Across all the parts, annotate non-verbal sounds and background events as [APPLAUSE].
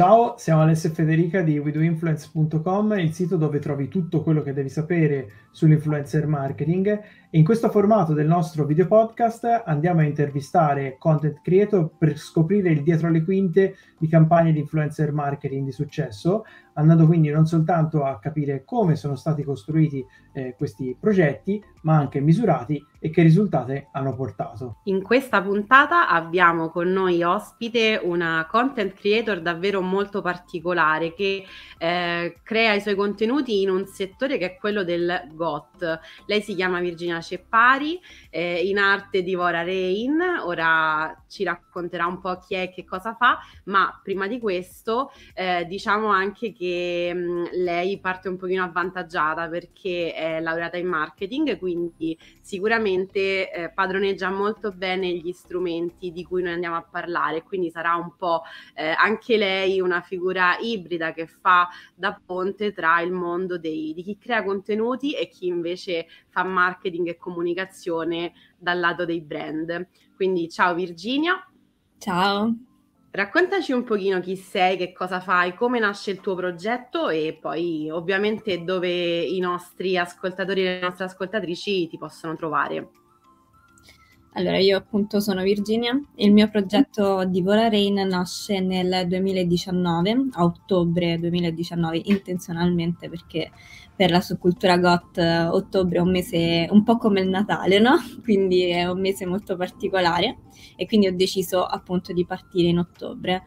Ciao, siamo Alessio e Federica di WeDoInfluence.com, il sito dove trovi tutto quello che devi sapere sull'influencer marketing in questo formato del nostro video podcast andiamo a intervistare content creator per scoprire il dietro le quinte di campagne di influencer marketing di successo, andando quindi non soltanto a capire come sono stati costruiti eh, questi progetti, ma anche misurati e che risultati hanno portato. In questa puntata abbiamo con noi ospite una content creator davvero molto particolare che eh, crea i suoi contenuti in un settore che è quello del GOT. Lei si chiama Virginia Ceppari, eh, in arte divora Rain, ora ci racconterà un po' chi è e che cosa fa, ma prima di questo eh, diciamo anche che mh, mm, lei parte un pochino avvantaggiata perché è laureata in marketing, quindi sicuramente eh, padroneggia molto bene gli strumenti di cui noi andiamo a parlare, quindi sarà un po' eh, anche lei una figura ibrida che fa da ponte tra il mondo dei, di chi crea contenuti e chi invece fa marketing e comunicazione dal lato dei brand. Quindi ciao Virginia. Ciao. Raccontaci un pochino chi sei, che cosa fai, come nasce il tuo progetto e poi ovviamente dove i nostri ascoltatori e le nostre ascoltatrici ti possono trovare. Allora, io appunto sono Virginia, il mio progetto Divora Rain nasce nel 2019, a ottobre 2019, intenzionalmente perché per la subcultura goth ottobre è un mese un po' come il Natale, no? [LAUGHS] Quindi è un mese molto particolare e quindi ho deciso appunto di partire in ottobre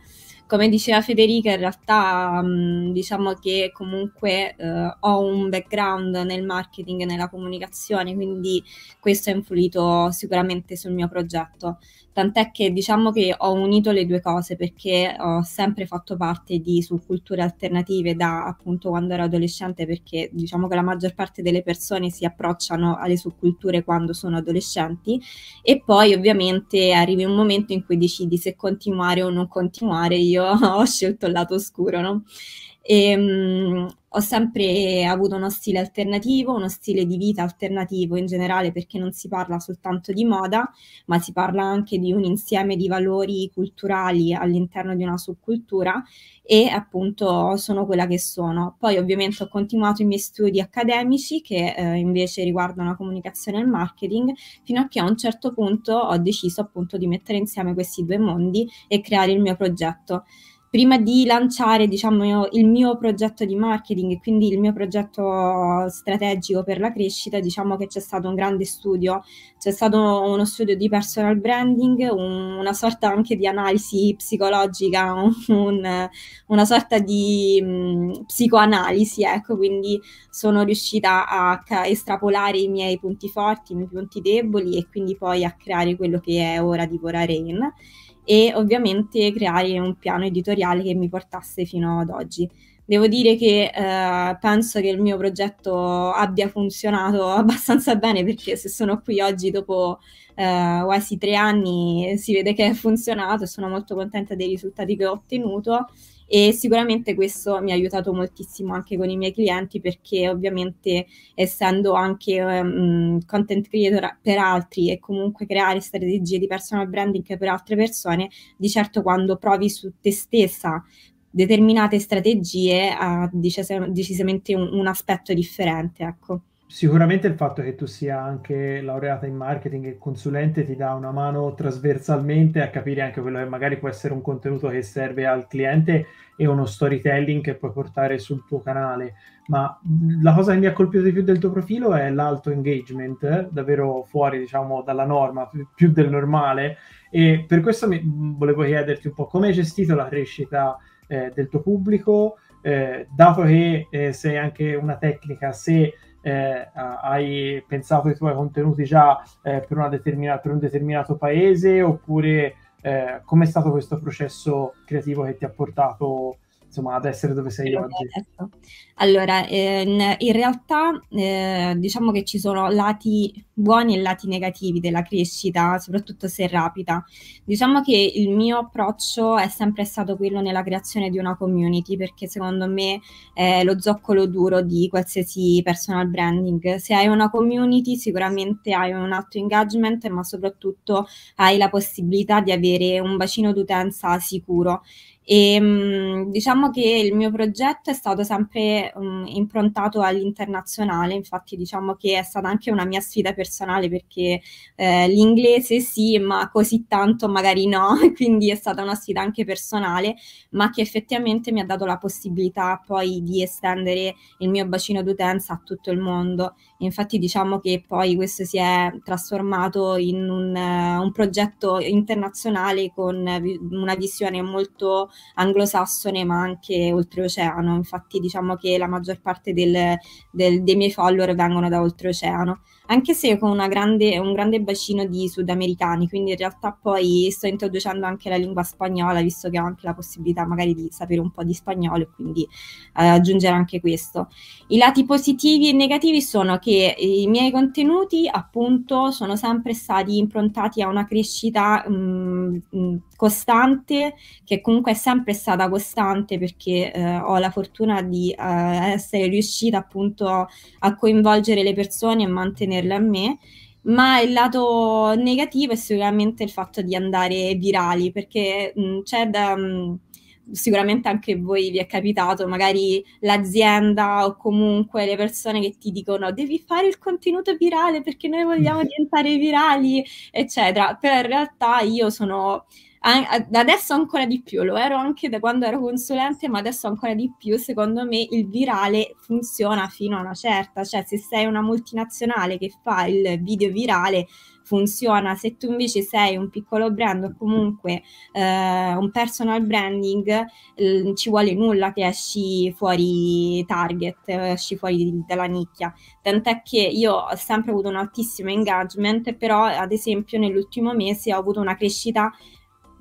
come diceva Federica, in realtà mh, diciamo che comunque eh, ho un background nel marketing e nella comunicazione, quindi questo ha influito sicuramente sul mio progetto. Tant'è che diciamo che ho unito le due cose perché ho sempre fatto parte di subculture alternative da appunto quando ero adolescente perché diciamo che la maggior parte delle persone si approcciano alle subculture quando sono adolescenti e poi ovviamente arrivi un momento in cui decidi se continuare o non continuare. Io [LAUGHS] ho scelto il lato oscuro, no? E, um, ho sempre avuto uno stile alternativo, uno stile di vita alternativo in generale perché non si parla soltanto di moda, ma si parla anche di un insieme di valori culturali all'interno di una subcultura e appunto sono quella che sono. Poi ovviamente ho continuato i miei studi accademici che eh, invece riguardano la comunicazione e il marketing, fino a che a un certo punto ho deciso appunto di mettere insieme questi due mondi e creare il mio progetto prima di lanciare diciamo, il mio progetto di marketing e quindi il mio progetto strategico per la crescita, diciamo che c'è stato un grande studio, c'è stato uno studio di personal branding, un, una sorta anche di analisi psicologica, [LAUGHS] un, una sorta di mh, mm, psicoanalisi, ecco, quindi sono riuscita a estrapolare i miei punti forti, i miei punti deboli e quindi poi a creare quello che è ora di Vora Rain e ovviamente creare un piano editoriale che mi portasse fino ad oggi. Devo dire che eh, penso che il mio progetto abbia funzionato [LAUGHS] abbastanza bene perché se sono qui oggi dopo eh, quasi tre anni si vede che è funzionato e sono molto contenta dei risultati che ho ottenuto e sicuramente questo mi ha aiutato moltissimo anche con i miei clienti perché ovviamente essendo anche um, content creator per altri e comunque creare strategie di personal branding per altre persone, di certo quando provi su te stessa determinate strategie ha decis- decisamente un, un aspetto differente, ecco. Sicuramente il fatto che tu sia anche laureata in marketing e consulente ti dà una mano trasversalmente a capire anche quello che magari può essere un contenuto che serve al cliente e uno storytelling che puoi portare sul tuo canale. Ma la cosa che mi ha colpito di più del tuo profilo è l'alto engagement, davvero fuori, diciamo, dalla norma, più, del normale. E per questo mi, volevo chiederti un po' come hai gestito la crescita eh, del tuo pubblico, eh, dato che eh, sei anche una tecnica, se eh, hai pensato i tuoi contenuti già eh, per, per, un determinato paese oppure eh, com'è stato questo processo creativo che ti ha portato insomma, ad essere dove sei oggi? Allora, eh, in, in, realtà eh, diciamo che ci sono lati buoni e lati negativi della crescita, soprattutto se rapida. Diciamo che il mio approccio è sempre stato quello nella creazione di una community, perché secondo me è lo zoccolo duro di qualsiasi personal branding. Se hai una community sicuramente hai un alto engagement, ma soprattutto hai la possibilità di avere un bacino d'utenza sicuro E diciamo che il mio progetto è stato sempre mh, improntato all'internazionale, infatti diciamo che è stata anche una mia sfida personale perché eh, l'inglese sì, ma così tanto magari no, [LAUGHS] quindi è stata una sfida anche personale, ma che effettivamente mi ha dato la possibilità poi di estendere il mio bacino d'utenza a tutto il mondo. Infatti diciamo che poi questo si è trasformato in un, uh, un progetto internazionale con una visione molto anglosassone ma anche oltreoceano, infatti diciamo che la maggior parte del, del, dei miei follower vengono da oltreoceano anche se con grande, un grande bacino di sudamericani, quindi in realtà poi sto introducendo anche la lingua spagnola, visto che ho anche la possibilità magari di sapere un po' di spagnolo e quindi eh, aggiungere anche questo. I lati positivi e negativi sono che i miei contenuti appunto sono sempre stati improntati a una crescita mh, mm, mm, costante, che comunque è sempre stata costante perché eh, ho la fortuna di eh, essere riuscita appunto a coinvolgere le persone e mantenere tenerle a me, ma il lato negativo è sicuramente il fatto di andare virali, perché mh, c'è da... Mh, sicuramente anche voi vi è capitato, magari l'azienda o comunque le persone che ti dicono devi fare il contenuto virale perché noi vogliamo [LAUGHS] diventare virali, eccetera. Però in realtà io sono adesso ancora di più, lo ero anche da quando ero consulente, ma adesso ancora di più, secondo me il virale funziona fino a una certa, cioè se sei una multinazionale che fa il video virale funziona, se tu invece sei un piccolo brand o comunque eh, un personal branding, eh, ci vuole nulla che esci fuori target, esci fuori dalla nicchia. Tant'è che io ho sempre avuto un altissimo engagement, però ad esempio nell'ultimo mese ho avuto una crescita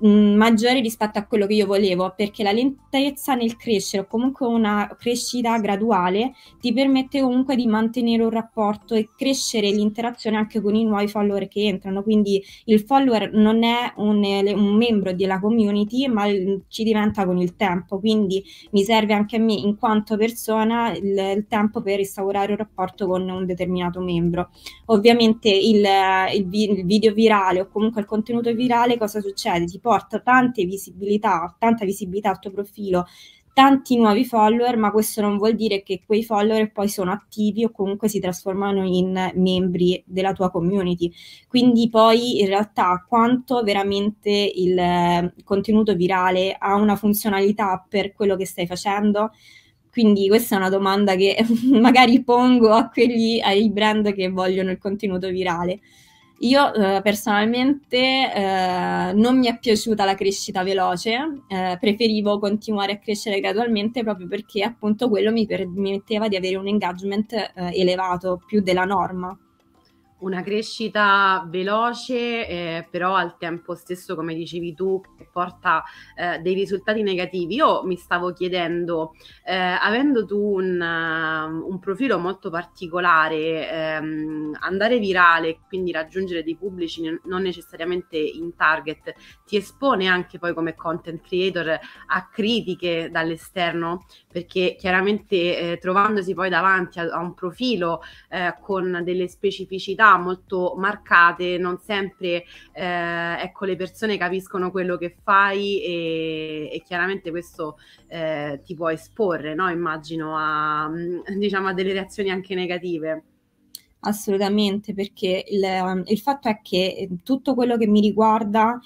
mh, maggiore rispetto a quello che io volevo, perché la lentezza nel crescere o comunque una crescita graduale ti permette comunque di mantenere un rapporto e crescere l'interazione anche con i nuovi follower che entrano. Quindi il follower non è un, un membro della community, ma ci diventa con il tempo. Quindi mi serve anche a me, in quanto persona, il, il tempo per instaurare un rapporto con un determinato membro. Ovviamente il, il, il video virale o comunque il contenuto virale cosa succede? Ti porta tante visibilità, tanta visibilità al tuo profilo, tanti nuovi follower, ma questo non vuol dire che quei follower poi sono attivi o comunque si trasformano in membri della tua community. Quindi poi in realtà quanto veramente il eh, contenuto virale ha una funzionalità per quello che stai facendo? Quindi questa è una domanda che [LAUGHS] magari pongo a quelli, ai brand che vogliono il contenuto virale. Io eh, personalmente eh, non mi è piaciuta la crescita veloce, eh, preferivo continuare a crescere gradualmente proprio perché appunto quello mi permetteva di avere un engagement eh, elevato, più della norma una crescita veloce, eh, però al tempo stesso, come dicevi tu, che porta eh, dei risultati negativi. Io mi stavo chiedendo, eh, avendo tu un, uh, un, profilo molto particolare, ehm, andare virale, quindi raggiungere dei pubblici non necessariamente in target, ti espone anche poi come content creator a critiche dall'esterno, perché chiaramente eh, trovandosi poi davanti a, a un profilo eh, con delle specificità molto marcate, non sempre eh, ecco, le persone capiscono quello che fai e, e chiaramente questo eh, ti può esporre, no? immagino, a, [LAUGHS] diciamo, a delle reazioni anche negative. Assolutamente, perché il, il fatto è che tutto quello che mi riguarda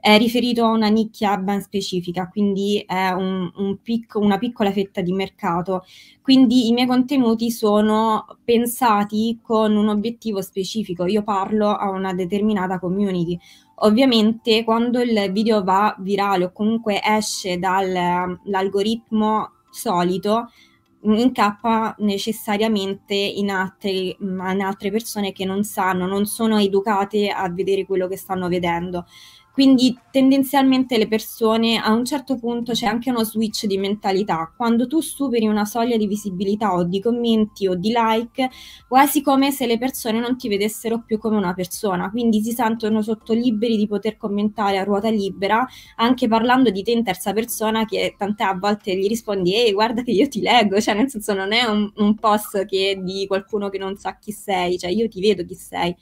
è riferito a una nicchia ben specifica, quindi è un, un pic- una piccola fetta di mercato. Quindi i miei contenuti sono pensati con un obiettivo specifico. Io parlo a una determinata community. Ovviamente quando il video va virale o comunque esce dall'algoritmo solito, incappa necessariamente in, altri, in altre persone che non sanno, non sono educate a vedere quello che stanno vedendo. Quindi tendenzialmente le persone a un certo punto c'è anche uno switch di mentalità. Quando tu superi una soglia di visibilità o di commenti o di like, quasi come se le persone non ti vedessero più come una persona, quindi si sentono sotto liberi di poter commentare a ruota libera, anche parlando di te in terza persona che tante a volte gli rispondi ehi guarda che io ti leggo, cioè nel senso non è un, un post che di qualcuno che non sa chi sei, cioè io ti vedo chi sei.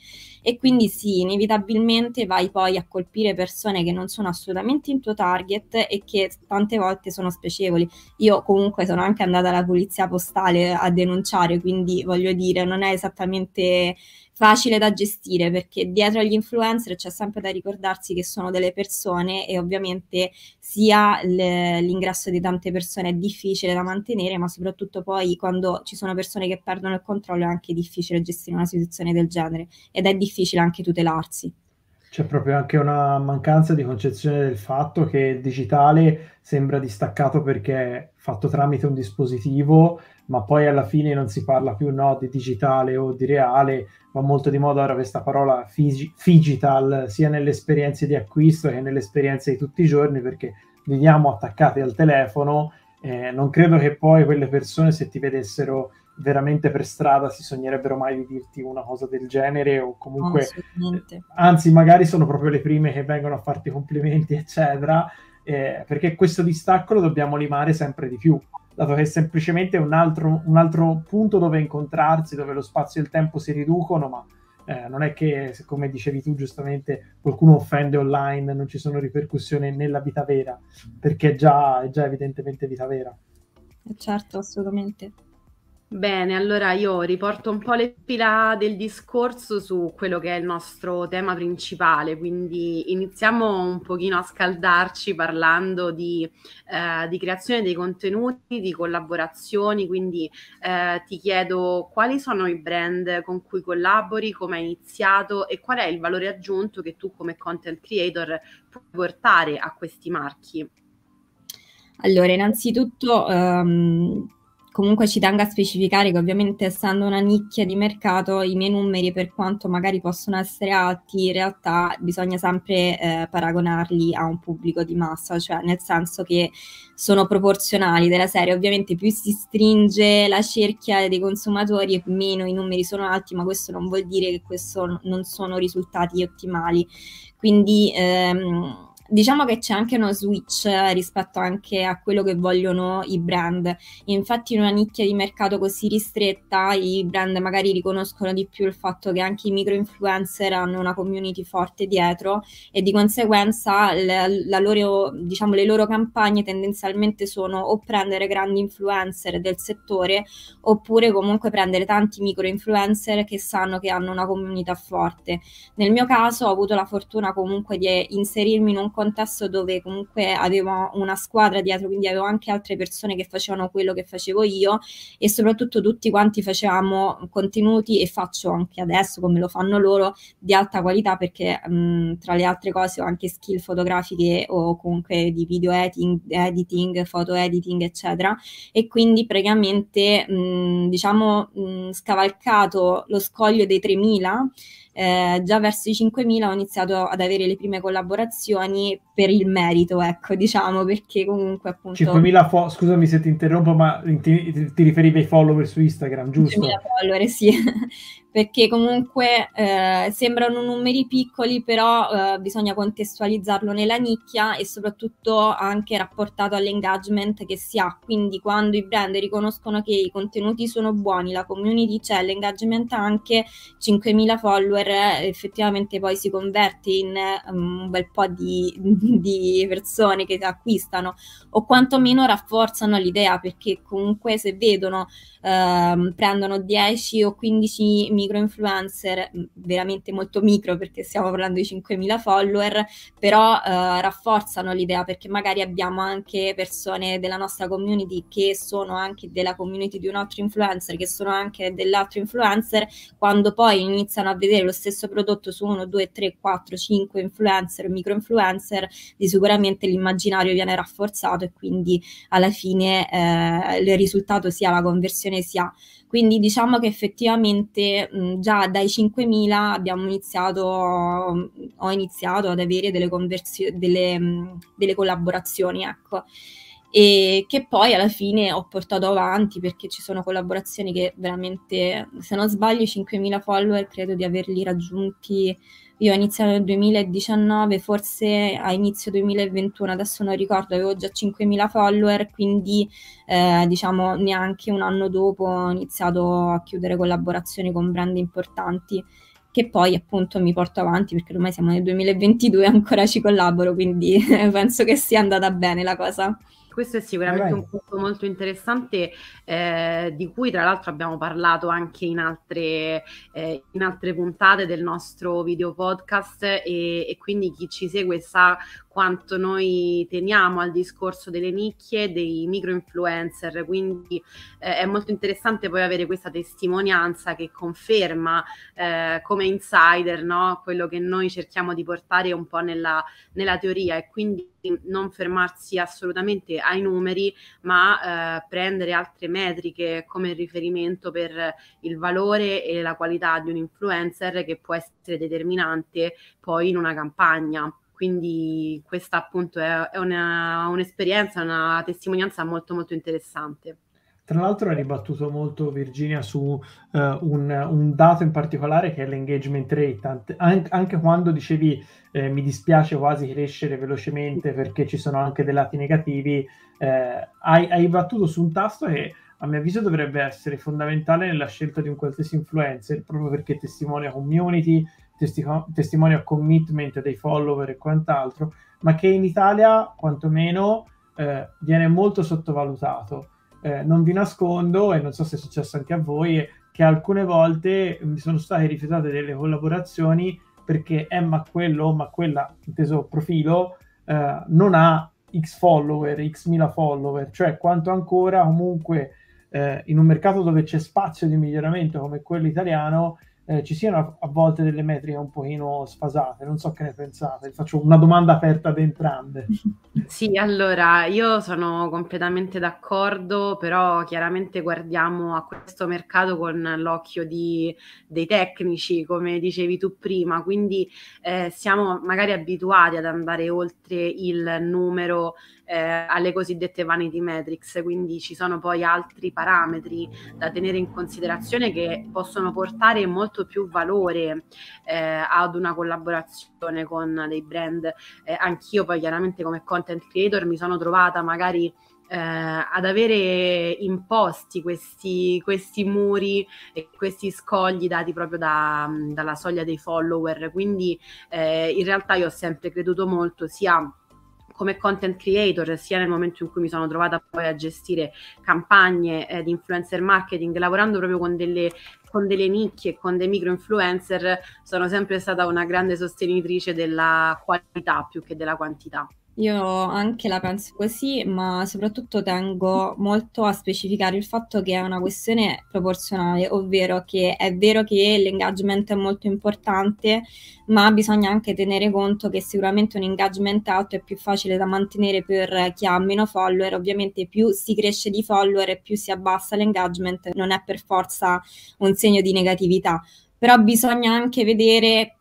E quindi sì, inevitabilmente vai poi a colpire persone che non sono assolutamente in tuo target e che tante volte sono spiacevoli. Io comunque sono anche andata alla polizia postale a denunciare, quindi voglio dire, non è esattamente facile da gestire perché dietro agli influencer c'è sempre da ricordarsi che sono delle persone e ovviamente sia l'ingresso di tante persone è difficile da mantenere, ma soprattutto poi quando ci sono persone che perdono il controllo è anche difficile gestire una situazione del genere ed è difficile anche tutelarsi. C'è proprio anche una mancanza di concezione del fatto che il digitale sembra distaccato perché è fatto tramite un dispositivo, ma poi alla fine non si parla più no, di digitale o di reale, va molto di moda ora questa parola figi- digital sia nelle esperienze di acquisto che nelle esperienze di tutti i giorni perché viviamo attaccati al telefono. Eh, non credo che poi quelle persone se ti vedessero veramente per strada si sognerebbero mai di dirti una cosa del genere o comunque anzi magari sono proprio le prime che vengono a farti complimenti eccetera eh, perché questo distacco lo dobbiamo limare sempre di più dato che è semplicemente un altro, un altro punto dove incontrarsi, dove lo spazio e il tempo si riducono, ma eh, non è che, come dicevi tu giustamente, qualcuno offende online, non ci sono ripercussioni nella vita vera, perché già, è già evidentemente vita vera. Eh, certo, assolutamente. Bene, allora io riporto un po' le fila del discorso su quello che è il nostro tema principale, quindi iniziamo un pochino a scaldarci parlando di, eh, di creazione dei contenuti, di collaborazioni, quindi eh, ti chiedo quali sono i brand con cui collabori, come hai iniziato e qual è il valore aggiunto che tu come content creator puoi portare a questi marchi. Allora, innanzitutto... Um comunque ci tengo a specificare che ovviamente essendo una nicchia di mercato i miei numeri per quanto magari possono essere alti in realtà bisogna sempre eh, paragonarli a un pubblico di massa cioè nel senso che sono proporzionali della serie. Ovviamente più si stringe la cerchia dei consumatori e meno i numeri sono alti ma questo non vuol dire che questo non sono risultati ottimali. Quindi ehm, Diciamo che c'è anche uno switch rispetto anche a quello che vogliono i brand. Infatti in una nicchia di mercato così ristretta i brand magari riconoscono di più il fatto che anche i micro influencer hanno una community forte dietro e di conseguenza la loro, diciamo, le loro campagne tendenzialmente sono o prendere grandi influencer del settore oppure comunque prendere tanti micro influencer che sanno che hanno una comunità forte. Nel mio caso ho avuto la fortuna comunque di inserirmi in un contesto dove comunque avevo una squadra dietro, quindi avevo anche altre persone che facevano quello che facevo io e soprattutto tutti quanti facevamo contenuti e faccio anche adesso come lo fanno loro di alta qualità perché mh, tra le altre cose ho anche skill fotografiche o comunque di video editing, editing foto editing eccetera. E quindi praticamente mh, diciamo mh, scavalcato lo scoglio dei 3000 eh, già verso i 5.000 ho iniziato ad avere le prime collaborazioni per il merito, ecco, diciamo, perché comunque appunto... 5.000 fo- scusami se ti interrompo, ma ti, ti, riferivi ai follower su Instagram, giusto? 5.000 follower, sì. Perché comunque eh, sembrano numeri piccoli, però eh, bisogna contestualizzarlo nella nicchia e soprattutto anche rapportato all'engagement che si ha. Quindi quando i brand riconoscono che i contenuti sono buoni, la community c'è, l'engagement anche, 5.000 follower effettivamente poi si converte in um, un bel po' di, [LAUGHS] di persone che acquistano o quantomeno rafforzano l'idea perché comunque se vedono ehm, prendono 10 o 15 micro influencer, veramente molto micro perché stiamo parlando di 5.000 follower, però eh, rafforzano l'idea perché magari abbiamo anche persone della nostra community che sono anche della community di un altro influencer, che sono anche dell'altro influencer, quando poi iniziano a vedere lo stesso prodotto su 1, 2, 3, 4, 5 influencer, micro influencer, di sicuramente l'immaginario viene rafforzato e quindi alla fine eh, il risultato sia la conversione conversione si ha. Quindi diciamo che effettivamente mh, già dai 5.000 abbiamo iniziato, ho iniziato ad avere delle, conversioni, delle, mh, delle collaborazioni, ecco e che poi alla fine ho portato avanti perché ci sono collaborazioni che veramente, se non sbaglio, 5.000 follower credo di averli raggiunti. Io ho iniziato nel 2019, forse a inizio 2021, adesso non ricordo, avevo già 5.000 follower, quindi eh, diciamo neanche un anno dopo ho iniziato a chiudere collaborazioni con brand importanti che poi appunto mi porto avanti perché ormai siamo nel 2022 e ancora ci collaboro, quindi [LAUGHS] penso che sia andata bene la cosa questo è sicuramente un punto molto interessante eh, di cui tra l'altro abbiamo parlato anche in altre, eh, in altre puntate del nostro video podcast e, e, quindi chi ci segue sa quanto noi teniamo al discorso delle nicchie, dei micro influencer, quindi eh, è molto interessante poi avere questa testimonianza che conferma eh, come insider no? quello che noi cerchiamo di portare un po' nella, nella teoria e quindi non fermarsi assolutamente ai numeri, ma eh, prendere altre metriche come riferimento per il valore e la qualità di un influencer che può essere determinante poi in una campagna. Quindi questa appunto è, una, un'esperienza, una testimonianza molto molto interessante. Tra l'altro hai ribattuto molto Virginia su uh, un, un, dato in particolare che è l'engagement rate, An- anche quando dicevi eh, mi dispiace quasi crescere velocemente perché ci sono anche dei lati negativi, eh, hai, hai battuto su un tasto che a mio avviso dovrebbe essere fondamentale nella scelta di un qualsiasi influencer, proprio perché testimonia community, testi- testimonia commitment dei follower e quant'altro, ma che in Italia quantomeno eh, viene molto sottovalutato. Eh, non vi nascondo, e non so se è successo anche a voi, che alcune volte mi sono state rifiutate delle collaborazioni perché eh, ma quello, ma quella, inteso profilo, eh, non ha X follower, X mila follower, cioè quanto ancora comunque eh, in un mercato dove c'è spazio di miglioramento come quello italiano, eh, ci siano a, volte delle metriche un pochino sfasate. Non so che ne pensate. Faccio una domanda aperta ad entrambe. [LAUGHS] Sì, allora io sono completamente d'accordo, però chiaramente guardiamo a questo mercato con l'occhio di, dei tecnici, come dicevi tu prima, quindi eh, siamo magari abituati ad andare oltre il numero eh, alle cosiddette vanity metrics, quindi ci sono poi altri parametri da tenere in considerazione che possono portare molto più valore eh, ad una collaborazione con dei brand. Eh, anch'io poi chiaramente come content creator mi sono trovata magari eh, ad avere imposti questi, questi, muri e questi scogli dati proprio da, dalla soglia dei follower. Quindi eh, in realtà io ho sempre creduto molto sia come content creator, sia nel momento in cui mi sono trovata poi a gestire campagne eh, di influencer marketing, lavorando proprio con delle, con delle nicchie, con dei micro influencer, sono sempre stata una grande sostenitrice della qualità più che della quantità. Io anche la penso così, ma soprattutto tengo molto a specificare il fatto che è una questione proporzionale, ovvero che è vero che l'engagement è molto importante, ma bisogna anche tenere conto che sicuramente un engagement alto è più facile da mantenere per chi ha meno follower, ovviamente più si cresce di follower e più si abbassa l'engagement, non è per forza un segno di negatività. Però bisogna anche vedere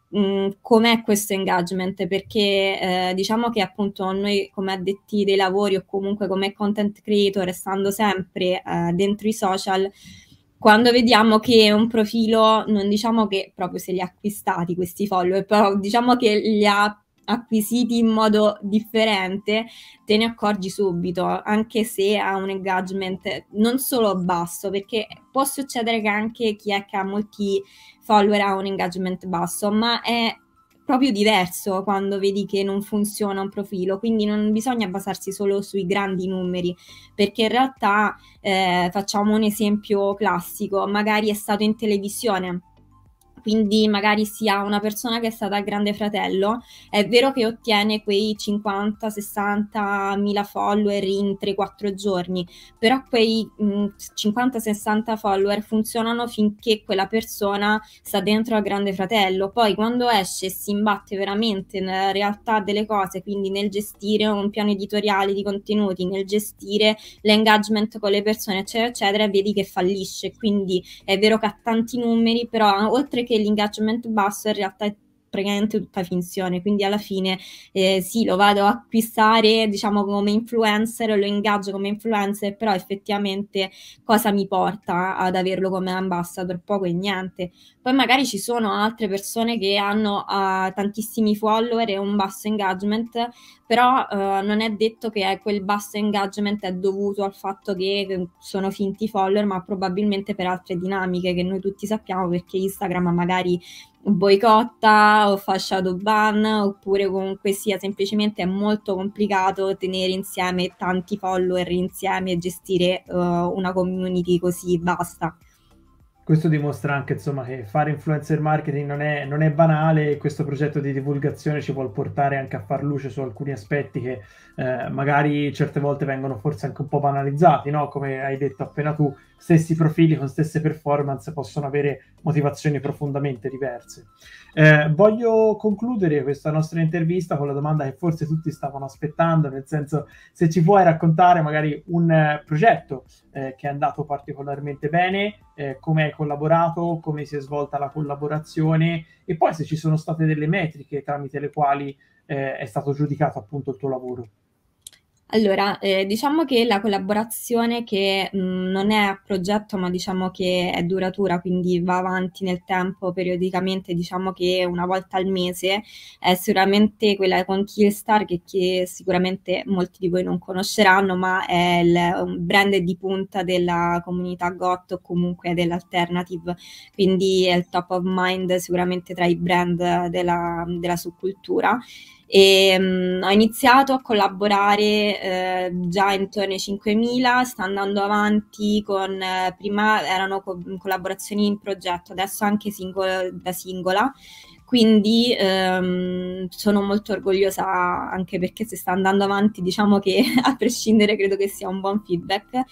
com'è questo engagement? Perché eh, diciamo che appunto noi come addetti dei lavori o comunque come content creator stando sempre eh, dentro i social quando vediamo che un profilo non diciamo che proprio se li ha acquistati questi follower però diciamo che li ha acquisiti in modo differente, te ne accorgi subito, anche se ha un engagement non solo basso, perché può succedere che anche chi è che ha molti follower ha un engagement basso, ma è proprio diverso quando vedi che non funziona un profilo, quindi non bisogna basarsi solo sui grandi numeri, perché in realtà eh, facciamo un esempio classico, magari è stato in televisione quindi magari sia una persona che è stata al Grande Fratello, è vero che ottiene quei 50-60 mila follower in 3-4 giorni, però quei 50-60 follower funzionano finché quella persona sta dentro al Grande Fratello, poi quando esce si imbatte veramente nella realtà delle cose, quindi nel gestire un piano editoriale di contenuti, nel gestire l'engagement con le persone, eccetera, eccetera, vedi che fallisce, quindi è vero che ha tanti numeri, però oltre che l'engagement basso in realtà è praticamente tutta finzione, quindi alla fine eh, sì, lo vado a acquistare diciamo come influencer, lo ingaggio come influencer, però effettivamente cosa mi porta ad averlo come ambassador? Poco e niente. Poi magari ci sono altre persone che hanno uh, tantissimi follower e un basso engagement, però uh, non è detto che quel basso engagement è dovuto al fatto che sono finti follower, ma probabilmente per altre dinamiche che noi tutti sappiamo perché Instagram magari boicotta o fa shadow ban oppure comunque sia semplicemente è molto complicato tenere insieme tanti follower insieme e gestire uh, una community così vasta questo dimostra anche insomma, che fare influencer marketing non è, non è, banale e questo progetto di divulgazione ci vuole portare anche a far luce su alcuni aspetti che eh, magari certe volte vengono forse anche un po' banalizzati, no? come hai detto appena tu, stessi profili con stesse performance possono avere motivazioni profondamente diverse. Eh, voglio concludere questa nostra intervista con la domanda che forse tutti stavano aspettando, nel senso se ci puoi raccontare magari un eh, progetto eh, che è andato particolarmente bene, eh, come hai collaborato, come si è svolta la collaborazione e poi se ci sono state delle metriche tramite le quali eh, è stato giudicato appunto il tuo lavoro. Allora, eh, diciamo che la collaborazione che mh, non è a progetto, ma diciamo che è duratura, quindi va avanti nel tempo periodicamente, diciamo che una volta al mese, è sicuramente quella con Killstar, che, che sicuramente molti di voi non conosceranno, ma è il, brand di punta della comunità GOT o comunque dell'alternative, quindi è il top of mind sicuramente tra i brand della, della subcultura e um, ho iniziato a collaborare eh, già intorno ai 5.000, sta andando avanti con, eh, prima erano co- collaborazioni in progetto, adesso anche singolo, da singola, quindi ehm, sono molto orgogliosa anche perché se sta andando avanti diciamo che [LAUGHS] a prescindere credo che sia un buon feedback.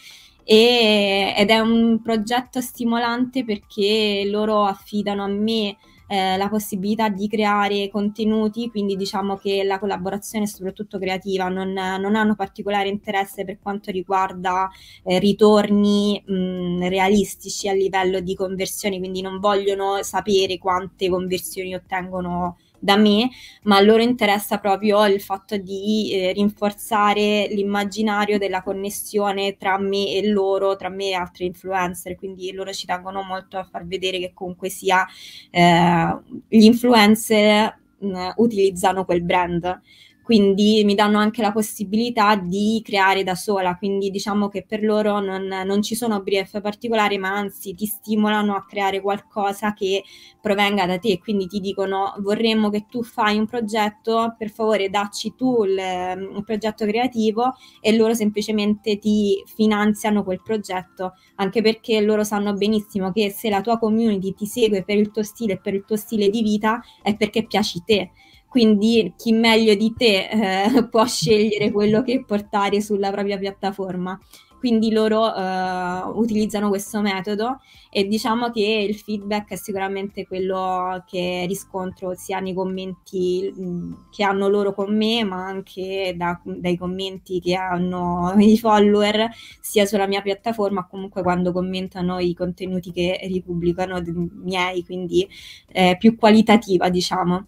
E, ed è un progetto stimolante perché loro affidano a me eh, la possibilità di creare contenuti, quindi diciamo che la collaborazione soprattutto creativa non, non hanno particolare interesse per quanto riguarda eh, ritorni mh, realistici a livello di conversioni, quindi non vogliono sapere quante conversioni ottengono da me, ma a loro interessa proprio il fatto di eh, rinforzare l'immaginario della connessione tra me e loro, tra me e altri influencer, quindi loro ci tengono molto a far vedere che comunque sia eh, gli influencer mh, utilizzano quel brand quindi mi danno anche la possibilità di creare da sola, quindi diciamo che per loro non, non, ci sono brief particolari, ma anzi ti stimolano a creare qualcosa che provenga da te, quindi ti dicono vorremmo che tu fai un progetto, per favore dacci tu il, il progetto creativo e loro semplicemente ti finanziano quel progetto, anche perché loro sanno benissimo che se la tua community ti segue per il tuo stile e per il tuo stile di vita è perché piaci te quindi chi meglio di te eh, può [LAUGHS] scegliere quello che portare sulla propria piattaforma. Quindi loro eh, utilizzano questo metodo e diciamo che il feedback è sicuramente quello che riscontro sia nei commenti mh, che hanno loro con me, ma anche da, dai commenti che hanno [LAUGHS] i follower, sia sulla mia piattaforma, comunque quando commentano i contenuti che ripubblicano miei, quindi eh, più qualitativa, diciamo.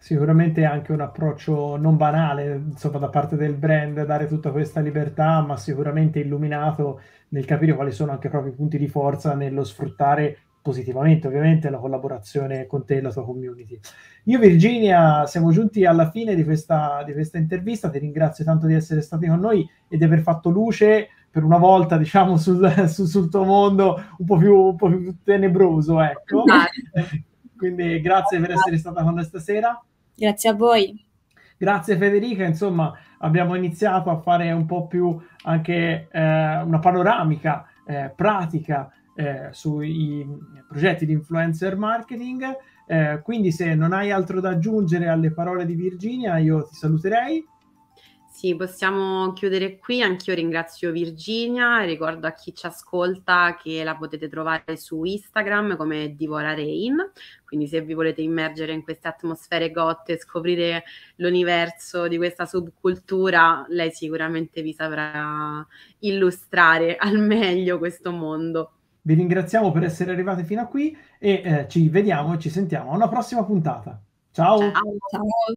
Sicuramente anche un approccio non banale, insomma, da parte del brand, dare tutta questa libertà, ma sicuramente illuminato nel capire quali sono anche i propri punti di forza nello sfruttare positivamente, ovviamente, la collaborazione con te e la tua community. Io, Virginia, siamo giunti alla fine di questa, di questa intervista. Ti ringrazio tanto di essere stati con noi e di aver fatto luce per una volta, diciamo, sul, sul, sul tuo mondo un po' più, un po più tenebroso, ecco. [LAUGHS] Quindi grazie per essere stata con noi stasera. Grazie a voi. Grazie Federica, insomma abbiamo iniziato a fare un po' più anche eh, una panoramica eh, pratica eh, sui progetti di influencer marketing. Eh, quindi se non hai altro da aggiungere alle parole di Virginia, io ti saluterei. Sì, possiamo chiudere qui. Anch'io ringrazio Virginia. Ricordo a chi ci ascolta che la potete trovare su Instagram come Divora Rain. Quindi, se vi volete immergere in queste atmosfere gotte scoprire l'universo di questa subcultura, lei sicuramente vi saprà illustrare [LAUGHS] al meglio questo mondo. Vi ringraziamo per essere arrivati fino a qui e eh, ci vediamo e ci sentiamo a una prossima puntata. Ciao. Ciao. Ciao.